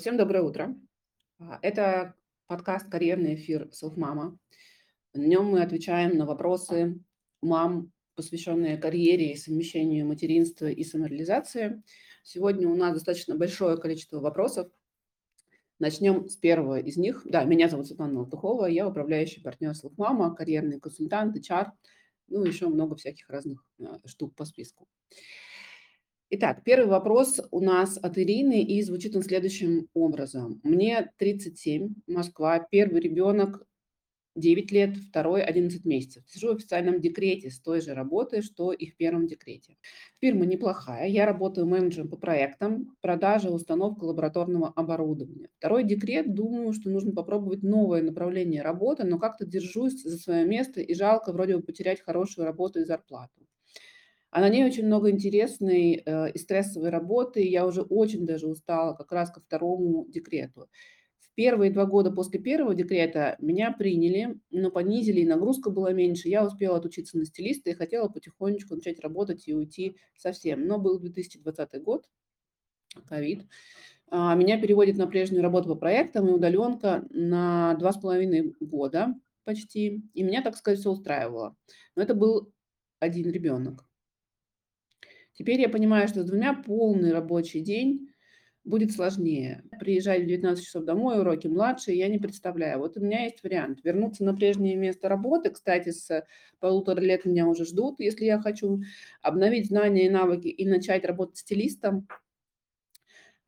Всем доброе утро. А, Это подкаст «Карьерный эфир Селфмама». В нем мы отвечаем на вопросы мам, посвященные карьере и совмещению материнства и самореализации. Сегодня у нас достаточно большое количество вопросов. Начнем с первого из них. Да, меня зовут Светлана Алтухова, я управляющий партнер Селфмама, карьерный консультант, HR, ну, еще много всяких разных а, штук по списку. Итак, первый вопрос у нас от Ирины, и звучит он следующим образом. Мне 37, Москва, первый ребенок 9 лет, второй 11 месяцев. Сижу в официальном декрете с той же работы, что и в первом декрете. Фирма неплохая, я работаю менеджером по проектам, продажа, установка лабораторного оборудования. Второй декрет, думаю, что нужно попробовать новое направление работы, но как-то держусь за свое место и жалко вроде бы потерять хорошую работу и зарплату. А на ней очень много интересной э, и стрессовой работы. Я уже очень даже устала как раз ко второму декрету. В первые два года после первого декрета меня приняли, но понизили, и нагрузка была меньше. Я успела отучиться на стилиста и хотела потихонечку начать работать и уйти совсем. Но был 2020 год, ковид. А, меня переводят на прежнюю работу по проектам и удаленка на два с половиной года почти. И меня, так сказать, все устраивало. Но это был один ребенок. Теперь я понимаю, что с двумя полный рабочий день будет сложнее. Приезжать в 19 часов домой, уроки младшие, я не представляю. Вот у меня есть вариант. Вернуться на прежнее место работы. Кстати, с полутора лет меня уже ждут, если я хочу обновить знания и навыки и начать работать стилистом.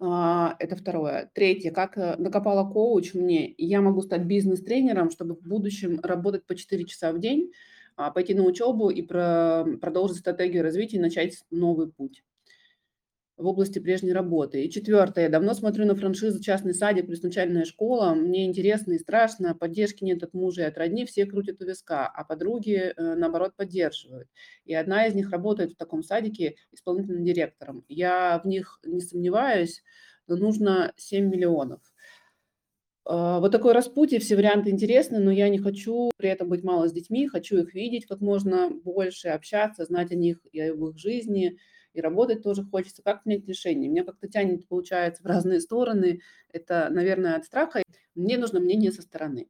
А, это второе. Третье. Как э, накопала коуч мне, я могу стать бизнес-тренером, чтобы в будущем работать по 4 часа в день, пойти на учебу и про, продолжить стратегию развития и начать новый путь в области прежней работы. И четвертое. Давно смотрю на франшизу «Частный садик» плюс начальная школа. Мне интересно и страшно. Поддержки нет от мужа и от родни. Все крутят у виска, а подруги, э, наоборот, поддерживают. И одна из них работает в таком садике исполнительным директором. Я в них не сомневаюсь, но нужно 7 миллионов. А, вот такое распутье, все варианты интересны, но я не хочу при этом быть мало с детьми, хочу их видеть как можно больше, общаться, знать о них и об их жизни, и работать тоже хочется. Как принять решение? Меня как-то тянет, получается, в разные стороны. Это, наверное, от страха. Мне нужно мнение со стороны.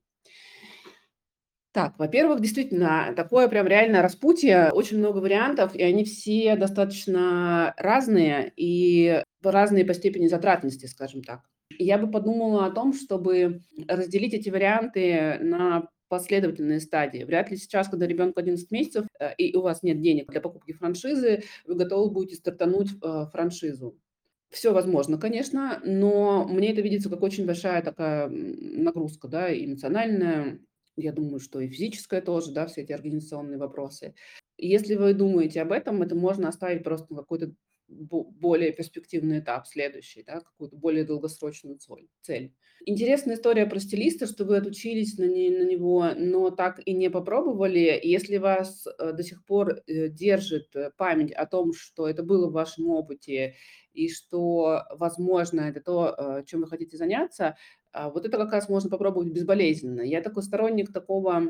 Так, во-первых, действительно, такое прям реально распутье, очень много вариантов, и они все достаточно разные и разные по степени затратности, скажем так. Я бы подумала о том, чтобы разделить эти варианты на последовательные стадии. Вряд ли сейчас, когда ребенку 11 месяцев, э, и у вас нет денег для покупки франшизы, вы готовы будете стартануть э, франшизу. Все возможно, конечно, но мне это видится как очень большая такая нагрузка, да, эмоциональная, я думаю, что и физическая тоже, да, все эти организационные вопросы. Если вы думаете об этом, это можно оставить просто на какой-то более перспективный этап, следующий, да, какую-то более долгосрочную цель. Интересная история про стилиста, что вы отучились на, не, на него, но так и не попробовали. Если вас э, до сих пор э, держит э, память о том, что это было в вашем опыте, и что, возможно, это то, чем вы хотите заняться, а вот это как раз можно попробовать безболезненно. Я такой сторонник такого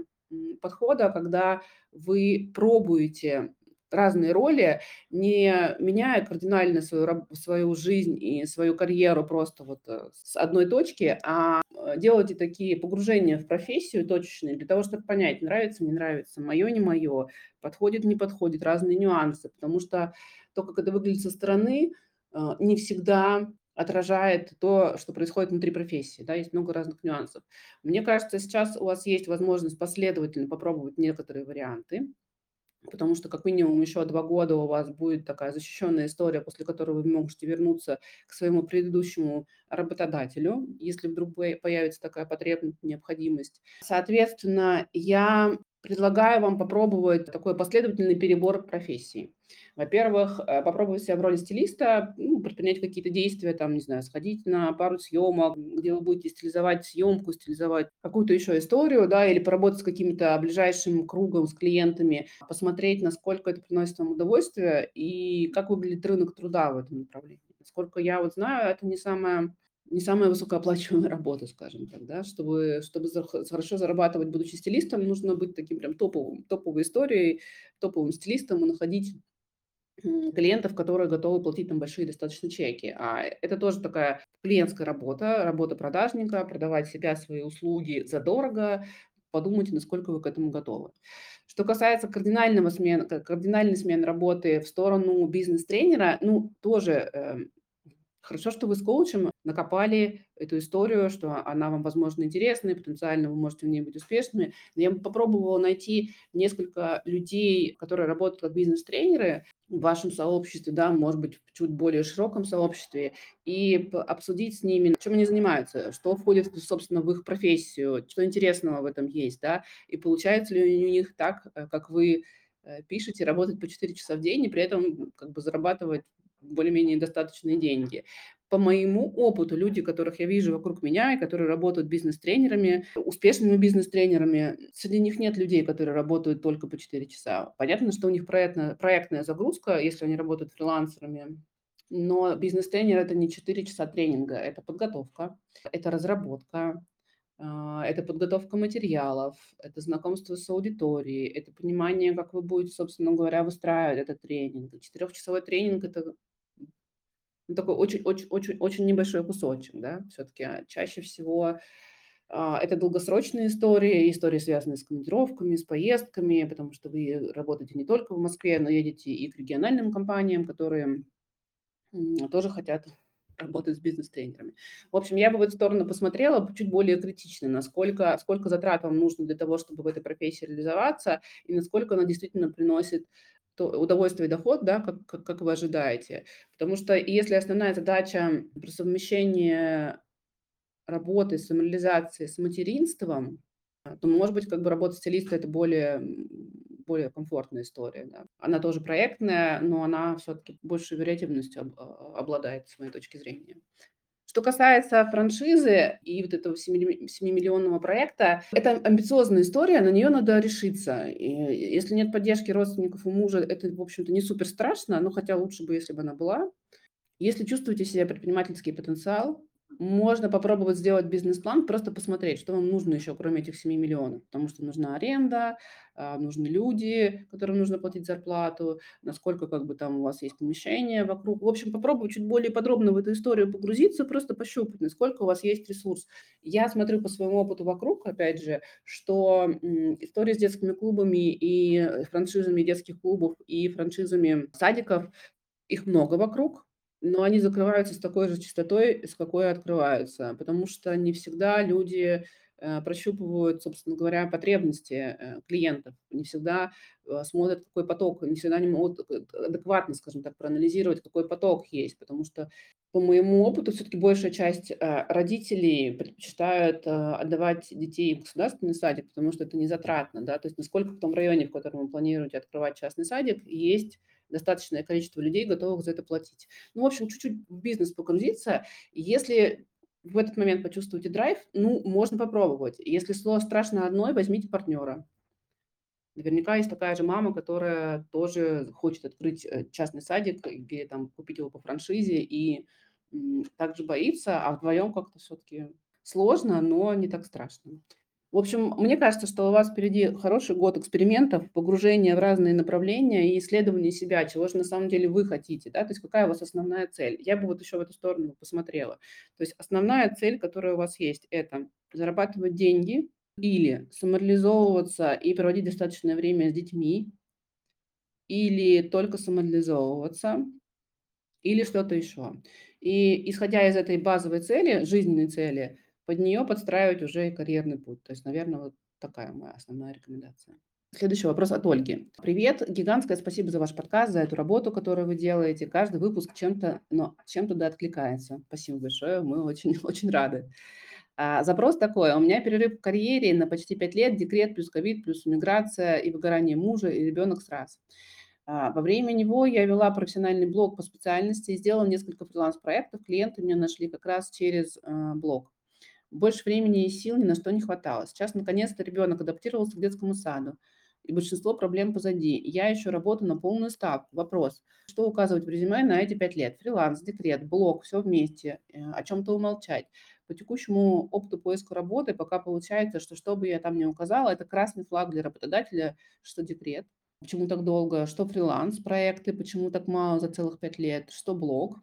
подхода, когда вы пробуете разные роли, не меняя кардинально свою, свою жизнь и свою карьеру просто вот э, с одной точки, а э, делайте такие погружения в профессию точечные для того, чтобы понять, нравится, не нравится, мое, не мое, подходит, не подходит, разные нюансы, потому что то, как это выглядит со стороны, э, не всегда отражает то, что происходит внутри профессии. Да, есть много разных нюансов. Мне кажется, сейчас у вас есть возможность последовательно попробовать некоторые варианты, потому что как минимум еще два года у вас будет такая защищенная история, после которой вы можете вернуться к своему предыдущему работодателю, если вдруг появится такая потребность, необходимость. Соответственно, я предлагаю вам попробовать такой последовательный перебор профессий. Во-первых, э, попробовать себя в роли стилиста, ну, предпринять какие-то действия, там, не знаю, сходить на пару съемок, где вы будете стилизовать съемку, стилизовать какую-то еще историю, да, или поработать с каким-то ближайшим кругом, с клиентами, посмотреть, насколько это приносит вам удовольствие и как выглядит рынок труда в этом направлении. Насколько я вот знаю, это не самое не самая высокооплачиваемая работа, скажем так, да, чтобы, чтобы хорошо зарабатывать, будучи стилистом, нужно быть таким прям топовым, топовой историей, топовым стилистом и находить клиентов, которые готовы платить там большие достаточно чеки. А это тоже такая клиентская работа, работа продажника, продавать себя, свои услуги задорого. Подумайте, насколько вы к этому готовы. Что касается кардинального смен, кардинальной смены работы в сторону бизнес-тренера, ну, тоже э, Хорошо, что вы с коучем накопали эту историю, что она вам, возможно, интересна, и потенциально вы можете в ней быть успешными. Но я попробовала найти несколько людей, которые работают как бизнес-тренеры в вашем сообществе, да, может быть, в чуть более широком сообществе, и обсудить с ними, чем они занимаются, что входит, собственно, в их профессию, что интересного в этом есть, да, и получается ли у них так, э, как вы э, пишете, работать по 4 часа в день и при этом как бы зарабатывать более-менее достаточные деньги. По моему опыту, люди, которых я вижу вокруг меня и которые работают бизнес-тренерами, успешными бизнес-тренерами, среди них нет людей, которые работают только по 4 часа. Понятно, что у них проектная, проектная загрузка, если они работают фрилансерами, но бизнес-тренер – это не 4 часа тренинга, это подготовка, это разработка, а, это подготовка материалов, это знакомство с аудиторией, это понимание, как вы будете, собственно говоря, выстраивать этот тренинг. Четырехчасовой тренинг – это такой очень-очень-очень небольшой кусочек, да, все-таки а чаще всего а, это долгосрочные истории, истории, связанные с командировками, с поездками, потому что вы работаете не только в Москве, но едете и к региональным компаниям, которые тоже хотят работать с бизнес-тренерами. В общем, я бы в эту сторону посмотрела чуть более критично, насколько, сколько затрат вам нужно для того, чтобы в этой профессии реализоваться, и насколько она действительно приносит то удовольствие и доход, да, как, как, как вы ожидаете. Потому что если основная задача про совмещение работы, самореализации с материнством, то, может быть, как бы работа стилиста – это более, более комфортная история. Да. Она тоже проектная, но она все-таки большей вариативностью а, обладает, с моей точки зрения. Что касается франшизы и вот этого 7-миллионного проекта, это амбициозная история, на нее надо решиться. И если нет поддержки родственников у мужа, это, в общем-то, не супер страшно, но хотя лучше бы, если бы она была. Если чувствуете себя предпринимательский потенциал, можно попробовать сделать бизнес-план, просто посмотреть, что вам нужно еще, кроме этих 7 миллионов. Потому что нужна аренда, а, нужны люди, которым нужно платить зарплату, насколько как бы там у вас есть помещение вокруг. В общем, попробовать чуть более подробно в эту историю погрузиться, просто пощупать, насколько у вас есть ресурс. Я смотрю по своему опыту вокруг, опять же, что история с детскими клубами и франшизами детских клубов и франшизами садиков, их много вокруг, но они закрываются с такой же частотой, с какой открываются, потому что не всегда люди э, прощупывают, собственно говоря, потребности э, клиентов, не всегда э, смотрят, какой поток, не всегда не могут адекватно, скажем так, проанализировать, какой поток есть, потому что по моему опыту все-таки большая часть родителей предпочитают отдавать детей в государственный садик, потому что это не затратно, да, то есть насколько в том районе, в котором вы планируете открывать частный садик, есть достаточное количество людей, готовых за это платить. Ну, в общем, чуть-чуть в бизнес погрузиться. Если в этот момент почувствуете драйв, ну, можно попробовать. Если слово страшно одной, возьмите партнера. Наверняка есть такая же мама, которая тоже хочет открыть э, частный садик или там купить его по франшизе и также боится, а вдвоем как-то все-таки сложно, но не так страшно. В общем, мне кажется, что у вас впереди хороший год экспериментов, погружения в разные направления и исследования себя, чего же на самом деле вы хотите, да, то есть какая у вас основная цель. Я бы вот еще в эту сторону посмотрела. То есть основная цель, которая у вас есть, это зарабатывать деньги или самореализовываться и проводить достаточное время с детьми, или только самореализовываться, или что-то еще. И исходя из этой базовой цели, жизненной цели, под нее подстраивать уже и карьерный путь. То есть, наверное, вот такая моя основная рекомендация. Следующий вопрос от Ольги. Привет, гигантское спасибо за ваш подкаст, за эту работу, которую вы делаете. Каждый выпуск чем-то, но чем-то да откликается. Спасибо большое, мы очень, очень рады. А, запрос такой. У меня перерыв в карьере на почти 5 лет, декрет плюс ковид, плюс миграция и выгорание мужа и ребенок сразу. А, во время него я вела профессиональный блог по специальности и сделала несколько фриланс-проектов. Клиенты меня нашли как раз через а, блог. Больше времени и сил ни на что не хватало. Сейчас, наконец-то, ребенок адаптировался к детскому саду, и большинство проблем позади. Я еще работаю на полную ставку. Вопрос, что указывать в резюме на эти пять лет? Фриланс, декрет, блог, все вместе, э, о чем-то умолчать. По текущему опыту поиска работы пока получается, что что бы я там ни указала, это красный флаг для работодателя, что декрет, почему так долго, что фриланс-проекты, почему так мало за целых 5 лет, что блог.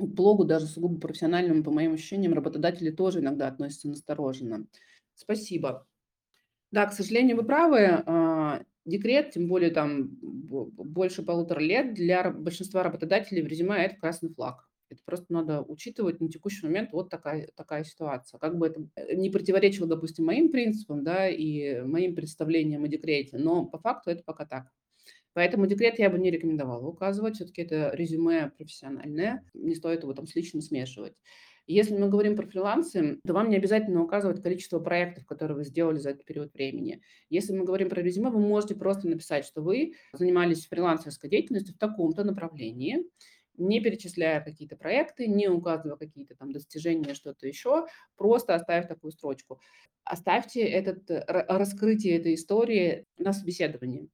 К блогу, даже сугубо профессиональному, по моим ощущениям, работодатели тоже иногда относятся настороженно. Спасибо. Да, к сожалению, вы правы. А, декрет, тем более там больше полутора лет, для большинства работодателей в резюме это красный флаг. Это просто надо учитывать на текущий момент вот такая, такая ситуация. Как бы это э, не противоречило, допустим, моим принципам, да, и моим представлениям о декрете, но по факту это пока так. Поэтому декрет я бы не рекомендовала указывать. Все-таки это резюме профессиональное. Не стоит его там с личным смешивать. Если мы говорим про фрилансы, то вам не обязательно указывать количество проектов, которые вы сделали за этот период времени. Если мы говорим про резюме, вы можете просто написать, что вы занимались фрилансерской деятельностью в таком-то направлении, не перечисляя какие-то проекты, не указывая какие-то там достижения, что-то еще, просто оставив такую строчку. Оставьте этот, раскрытие этой истории на собеседовании.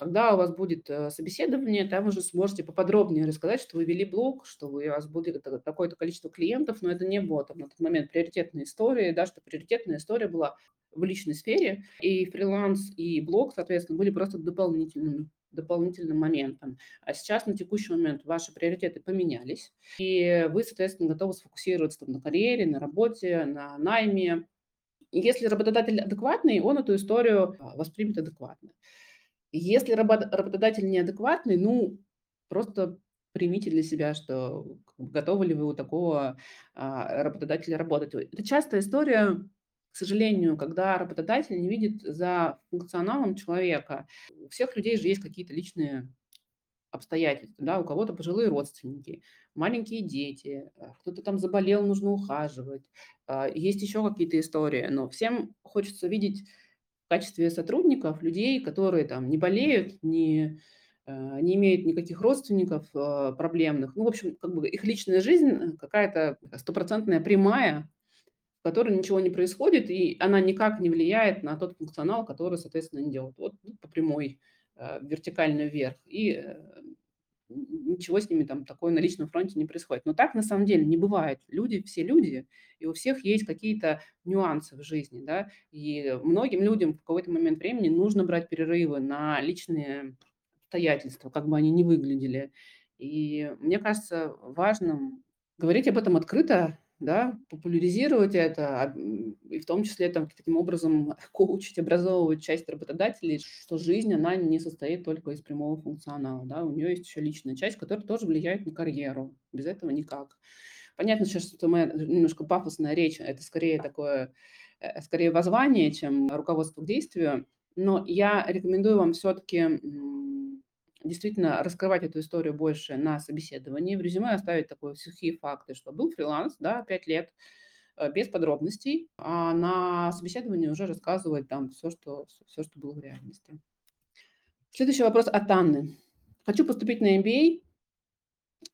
Когда у вас будет э, собеседование, там уже сможете поподробнее рассказать, что вы вели блог, что у вас будет такое-то количество клиентов, но это не было там на тот момент приоритетной истории, да, что приоритетная история была в личной сфере, и фриланс, и блог, соответственно, были просто дополнительным дополнительным моментом. А сейчас на текущий момент ваши приоритеты поменялись, и вы, соответственно, готовы сфокусироваться там, на карьере, на работе, на найме. Если работодатель адекватный, он эту историю а, воспримет адекватно. Если работодатель неадекватный, ну, просто примите для себя, что готовы ли вы у такого а, работодателя работать. Это частая история, к сожалению, когда работодатель не видит за функционалом человека. У всех людей же есть какие-то личные обстоятельства, да, у кого-то пожилые родственники, маленькие дети, а, кто-то там заболел, нужно ухаживать. А, есть еще какие-то истории, но всем хочется видеть качестве сотрудников людей, которые там не болеют, не, э, не имеют никаких родственников э, проблемных. Ну, в общем, как бы их личная жизнь какая-то стопроцентная прямая, в которой ничего не происходит, и она никак не влияет на тот функционал, который, соответственно, они делают. Вот по прямой, э, вертикально вверх. И ничего с ними там такое на личном фронте не происходит. Но так на самом деле не бывает. Люди, все люди, и у всех есть какие-то нюансы в жизни, да, и многим людям в какой-то момент времени нужно брать перерывы на личные обстоятельства, как бы они ни выглядели. И мне кажется важным говорить об этом открыто, да, популяризировать это, и в том числе там, таким образом коучить, образовывать часть работодателей, что жизнь, она не состоит только из прямого функционала, да, у нее есть еще личная часть, которая тоже влияет на карьеру, без этого никак. Понятно сейчас, что моя немножко пафосная речь, это скорее такое, э, скорее воззвание, чем руководство к действию, но я рекомендую вам все-таки действительно раскрывать эту историю больше на собеседовании, в резюме оставить такие сухие факты, что был фриланс, да, 5 лет, э, без подробностей, а на собеседовании уже рассказывать там все, что, все, что было в реальности. Следующий вопрос от Анны. Хочу поступить на MBA.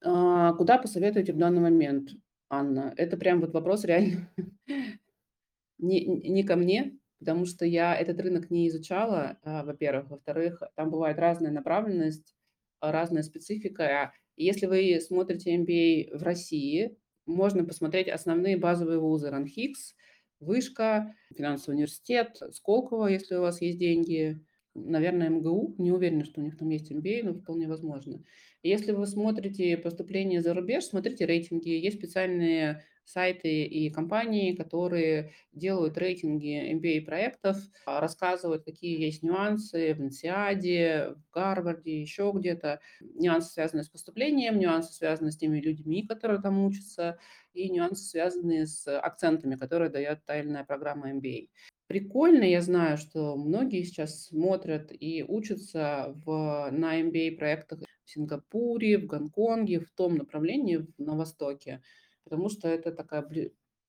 А, куда посоветуете в данный момент, Анна? Это прям вот вопрос реально не, не ко мне, потому что я этот рынок не изучала, а, во-первых. Во-вторых, там бывает разная направленность, а, разная специфика. Если вы смотрите MBA в России, можно посмотреть основные базовые вузы РАНХИКС, Вышка, финансовый университет, Сколково, если у вас есть деньги, наверное, МГУ. Не уверена, что у них там есть MBA, но вполне возможно. Если вы смотрите поступление за рубеж, смотрите рейтинги. Есть специальные сайты и компании, которые делают рейтинги MBA-проектов, а, рассказывают, какие есть нюансы в Инсиаде, в Гарварде, еще где-то. Нюансы, связанные с поступлением, нюансы, связанные с теми людьми, которые там учатся, и нюансы, связанные с акцентами, которые дает та или иная программа MBA. Прикольно, я знаю, что многие сейчас смотрят и учатся в, на MBA-проектах в Сингапуре, в Гонконге, в том направлении на Востоке потому что это такая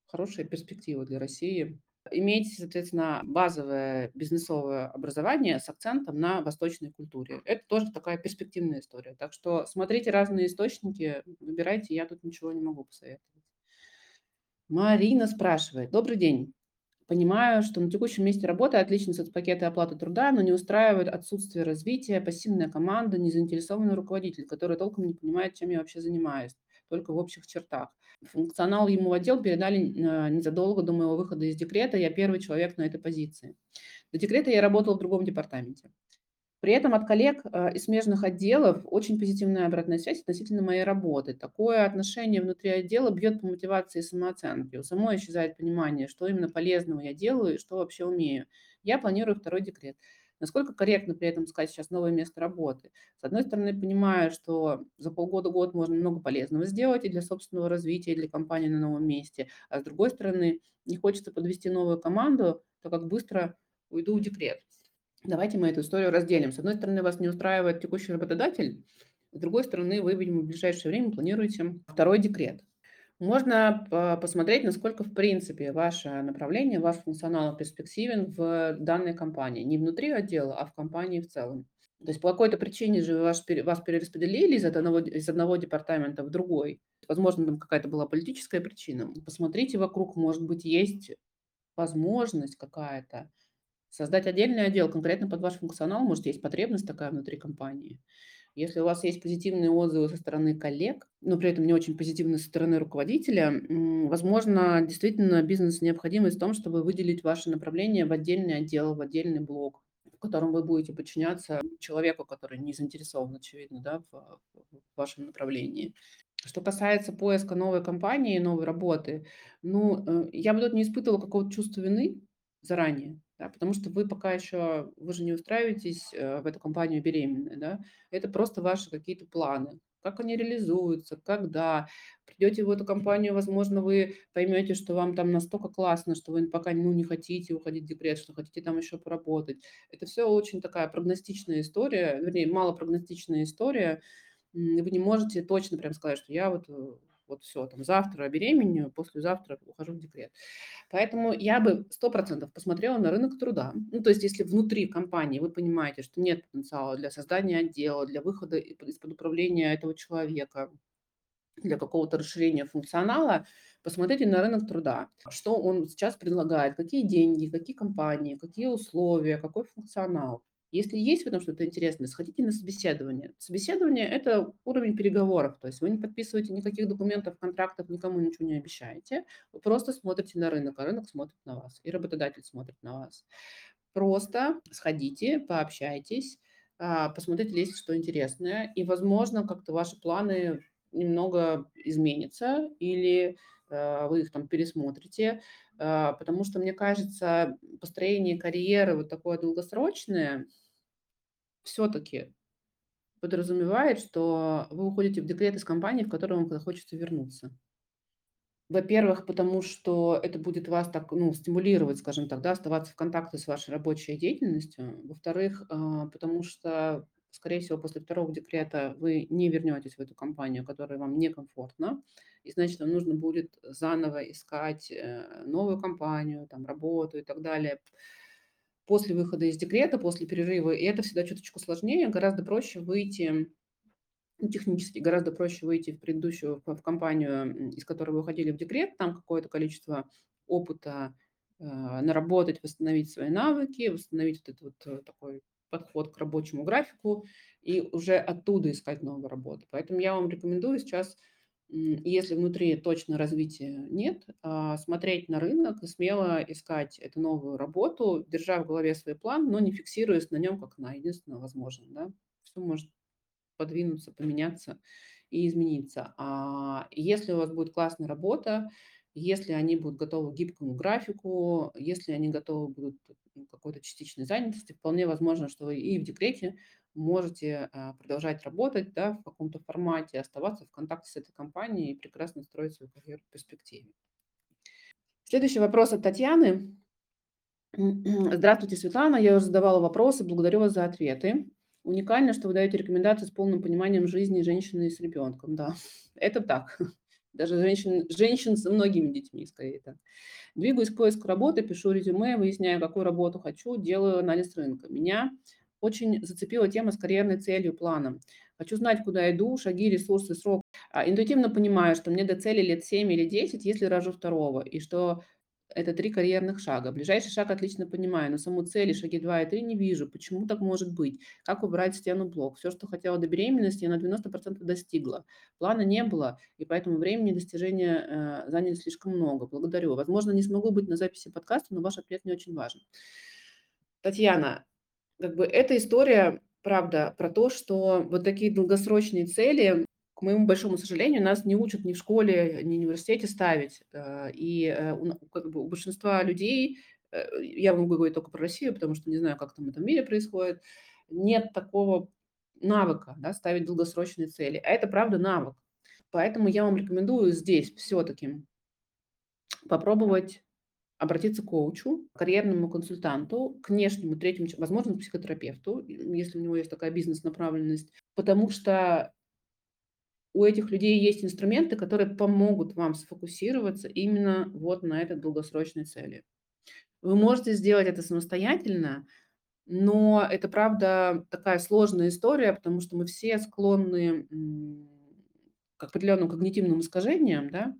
хорошая перспектива для России. Иметь, соответственно, базовое бизнесовое образование с акцентом на восточной культуре. Это тоже такая перспективная история. Так что смотрите разные источники, выбирайте, я тут ничего не могу посоветовать. Марина спрашивает. Добрый день. Понимаю, что на текущем месте работы соцпакет и оплата труда, но не устраивает отсутствие развития, пассивная команда, незаинтересованный руководитель, который толком не понимает, чем я вообще занимаюсь только в общих чертах. Функционал ему в отдел передали э, незадолго до моего выхода из декрета. Я первый человек на этой позиции. До декрета я работала в другом департаменте. При этом от коллег э, из смежных отделов очень позитивная обратная связь относительно моей работы. Такое отношение внутри отдела бьет по мотивации и самооценке. У самой исчезает понимание, что именно полезного я делаю и что вообще умею. Я планирую второй декрет. Насколько корректно при этом искать сейчас новое место работы? С одной стороны, понимаю, что за полгода-год можно много полезного сделать и для собственного развития, и для компании на новом месте. А с другой стороны, не хочется подвести новую команду, так как быстро уйду в декрет. Давайте мы эту историю разделим. С одной стороны, вас не устраивает текущий работодатель, с другой стороны, вы, видимо, в ближайшее время планируете второй декрет. Можно посмотреть, насколько, в принципе, ваше направление, ваш функционал перспективен в данной компании. Не внутри отдела, а в компании в целом. То есть по какой-то причине же вас, вас перераспределили из одного, из одного департамента в другой. Возможно, там какая-то была политическая причина. Посмотрите вокруг, может быть, есть возможность какая-то создать отдельный отдел конкретно под ваш функционал. Может, есть потребность такая внутри компании. Если у вас есть позитивные отзывы со стороны коллег, но при этом не очень позитивные со стороны руководителя, возможно, действительно бизнес-необходимость в том, чтобы выделить ваше направление в отдельный отдел, в отдельный блок, в котором вы будете подчиняться человеку, который не заинтересован, очевидно, да, в, в вашем направлении. Что касается поиска новой компании, новой работы, ну, э, я бы тут не испытывала какого-то чувства вины заранее да, потому что вы пока еще, вы же не устраиваетесь э, в эту компанию беременной, да, это просто ваши какие-то планы, как они реализуются, когда. Придете в эту компанию, возможно, вы поймете, что вам там настолько классно, что вы пока ну, не хотите уходить в декрет, что хотите там еще поработать. Это все очень такая прогностичная история, вернее, малопрогностичная история. Вы не можете точно прям сказать, что я вот э, вот все, там завтра беременную, послезавтра ухожу в декрет. Поэтому я бы 100% посмотрела на рынок труда. Ну, то есть если внутри компании вы понимаете, что нет потенциала для создания отдела, для выхода из-под управления этого человека, для какого-то расширения функционала, посмотрите на рынок труда, что он сейчас предлагает, какие деньги, какие компании, какие условия, какой функционал. Если есть в этом что-то интересное, сходите на собеседование. Собеседование– это уровень переговоров, то есть вы не подписываете никаких документов, контрактов, никому ничего не обещаете, вы просто смотрите на рынок, а рынок смотрит на вас, и работодатель смотрит на вас. Просто сходите, пообщайтесь, а, посмотрите, есть что интересное, и, возможно, как-то ваши планы немного изменятся, или а, вы их там пересмотрите, потому что, мне кажется, построение карьеры вот такое долгосрочное все-таки подразумевает, что вы уходите в декрет из компании, в которую вам хочется вернуться. Во-первых, потому что это будет вас так, ну, стимулировать, скажем так, да, оставаться в контакте с вашей рабочей деятельностью. Во-вторых, а, потому что скорее всего, после второго декрета вы не вернетесь в эту компанию, которая вам некомфортна, и значит, вам нужно будет заново искать э, новую компанию, там, работу и так далее. После выхода из декрета, после перерыва, и это всегда чуточку сложнее, гораздо проще выйти ну, технически гораздо проще выйти в предыдущую в компанию, из которой вы уходили в декрет, там какое-то количество опыта э, наработать, восстановить свои навыки, восстановить вот этот вот э, такой подход к рабочему графику и уже оттуда искать новую работу. Поэтому я вам рекомендую сейчас, если внутри точно развития нет, а, смотреть на рынок и смело искать эту новую работу, держа в голове свой план, но не фиксируясь на нем как на единственное возможное. Да? Все может подвинуться, поменяться и измениться. А если у вас будет классная работа, если они будут готовы к гибкому графику, если они готовы будут какой-то частичной занятости, вполне возможно, что вы и в декрете можете а, продолжать работать да, в каком-то формате, оставаться в контакте с этой компанией и прекрасно строить свою карьеру в перспективе. Следующий вопрос от Татьяны. Здравствуйте, Светлана. Я уже задавала вопросы. Благодарю вас за ответы. Уникально, что вы даете рекомендации с полным пониманием жизни женщины с ребенком. Да, это так. Даже женщин, женщин с многими детьми, скорее так. Двигаюсь к поиску работы, пишу резюме, выясняю, какую работу хочу, делаю анализ рынка. Меня очень зацепила тема с карьерной целью, планом. Хочу знать, куда иду, шаги, ресурсы, срок. А, интуитивно понимаю, что мне до цели лет 7 или 10, если рожу второго, и что это три карьерных шага. Ближайший шаг отлично понимаю, но саму цель шаги 2 и 3 не вижу. Почему так может быть? Как убрать стену блок? Все, что хотела до беременности, я на 90% достигла. Плана не было, и поэтому времени достижения э, заняли слишком много. Благодарю. Возможно, не смогу быть на записи подкаста, но ваш ответ мне очень важен. Татьяна, как бы эта история правда про то, что вот такие долгосрочные цели, к моему большому сожалению, нас не учат ни в школе, ни в университете ставить. Э, и, э, как бы у большинства людей, э, я могу говорить только про Россию, потому что не знаю, как там в этом мире происходит, нет такого навыка, да, ставить долгосрочные цели. А это правда навык. Поэтому я вам рекомендую здесь все-таки попробовать обратиться к коучу, карьерному консультанту, к внешнему третьему, возможно, к психотерапевту, если у него есть такая бизнес-направленность, потому что у этих людей есть инструменты, которые помогут вам сфокусироваться именно вот на этой долгосрочной цели. Вы можете сделать это самостоятельно, но это, правда, такая сложная история, потому что мы все склонны к определенным когнитивным искажениям, да,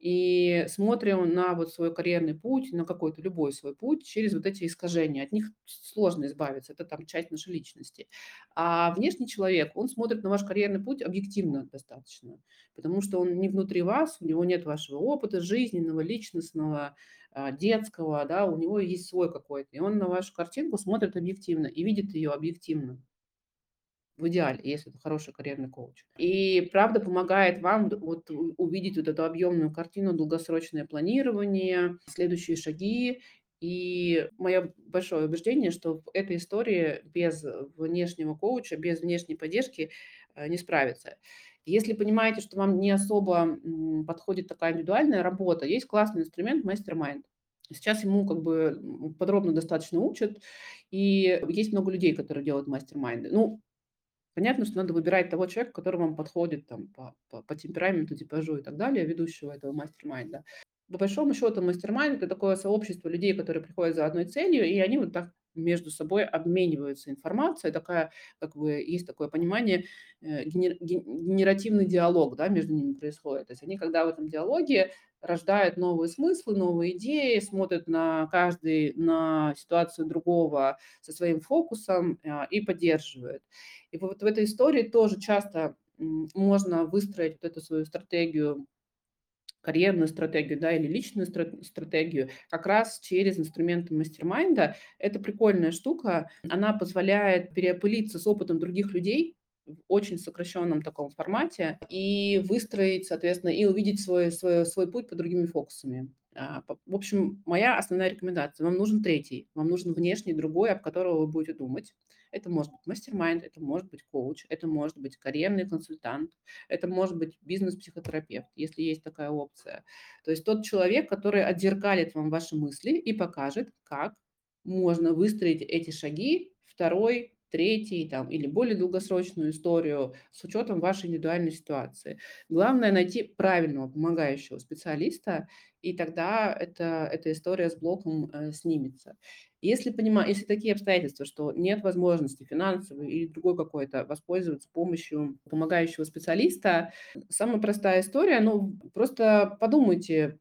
и смотрим на вот свой карьерный путь, на какой-то любой свой путь через вот эти искажения. От них сложно избавиться, это там часть нашей личности. А внешний человек, он смотрит на ваш карьерный путь объективно достаточно, потому что он не внутри вас, у него нет вашего опыта жизненного, личностного, а, детского, да, у него есть свой какой-то, и он на вашу картинку смотрит объективно и видит ее объективно в идеале, если это хороший карьерный коуч. И правда помогает вам вот увидеть вот эту объемную картину, долгосрочное планирование, следующие шаги. И мое большое убеждение, что в этой истории без внешнего коуча, без внешней поддержки э, не справиться. Если понимаете, что вам не особо подходит такая индивидуальная работа, есть классный инструмент mastermind. Сейчас ему как бы подробно достаточно учат, и есть много людей, которые делают mastermind ы. Ну, Понятно, что надо выбирать того человека, который вам подходит там, по, по, по темпераменту, типажу и так далее, ведущего этого mastermind а. По большому счету, mastermind – это такое сообщество людей, которые приходят за одной целью, и они вот так между собой обмениваются информацией, такая, как бы, есть такое понимание, э, генер, генеративный диалог да, между ними происходит. То есть они, когда в этом диалоге рождают новые смыслы, новые идеи, смотрят на каждый, на ситуацию другого со своим фокусом а, и поддерживают. И вот в этой истории тоже часто можно выстроить вот эту свою стратегию карьерную стратегию, да, или личную стратегию, как раз через инструменты мастер-майнда. Это прикольная штука, она позволяет переопылиться с опытом других людей, в очень сокращенном таком формате и выстроить, соответственно, и увидеть свой, свой, свой путь по другими фокусами. А, в общем, моя основная рекомендация. Вам нужен третий, вам нужен внешний другой, об которого вы будете думать. Это может быть мастер-майнд, это может быть коуч, это может быть карьерный консультант, это может быть бизнес-психотерапевт, если есть такая опция. То есть тот человек, который отзеркалит вам ваши мысли и покажет, как можно выстроить эти шаги второй, третий там, или более долгосрочную историю с учетом вашей индивидуальной ситуации. Главное найти правильного помогающего специалиста, и тогда это, эта история с блоком э, снимется. Если, понимаю, если такие обстоятельства, что нет возможности финансовой или другой какой-то воспользоваться помощью помогающего специалиста, самая простая история, ну, просто подумайте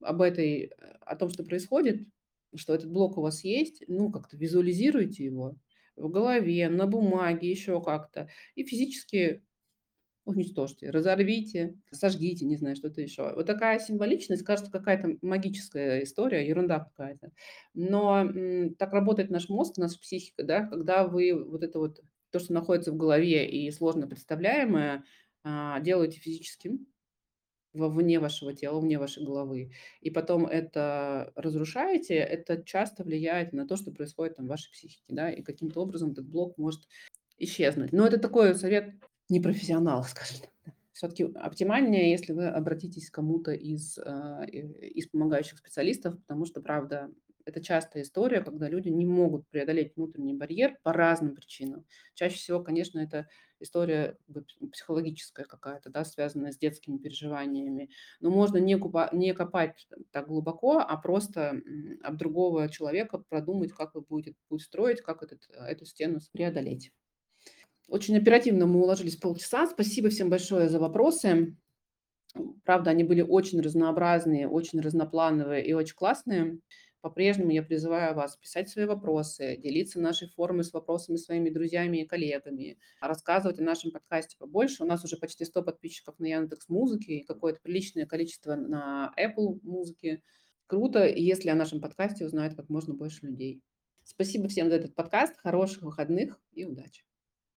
об этой, о том, что происходит, что этот блок у вас есть, ну, как-то визуализируйте его в голове, на бумаге, еще как-то, и физически уничтожьте, разорвите, сожгите, не знаю, что-то еще. Вот такая символичность, кажется, какая-то магическая история, ерунда какая-то. Но м, так работает наш мозг, наша психика, да, когда вы вот это вот, то, что находится в голове и сложно представляемое, а, делаете физическим, вне вашего тела, вне вашей головы, и потом это разрушаете, это часто влияет на то, что происходит там в вашей психике, да, и каким-то образом этот блок может исчезнуть. Но это такой совет непрофессионал, скажем так. Все-таки оптимальнее, если вы обратитесь к кому-то из, а, из помогающих специалистов, потому что, правда, это частая история, когда люди не могут преодолеть внутренний барьер по разным причинам. Чаще всего, конечно, это история психологическая какая-то, да, связанная с детскими переживаниями. Но можно не, купа, не копать так глубоко, а просто об другого человека продумать, как вы будете путь строить, как этот, эту стену преодолеть. Очень оперативно мы уложились полчаса. Спасибо всем большое за вопросы. Правда, они были очень разнообразные, очень разноплановые и очень классные. По-прежнему я призываю вас писать свои вопросы, делиться нашей формой с вопросами своими друзьями и коллегами, рассказывать о нашем подкасте побольше. У нас уже почти 100 подписчиков на Яндекс Музыке и какое-то приличное количество на Apple Музыке. Круто, если о нашем подкасте узнает как можно больше людей. Спасибо всем за этот подкаст, хороших выходных и удачи.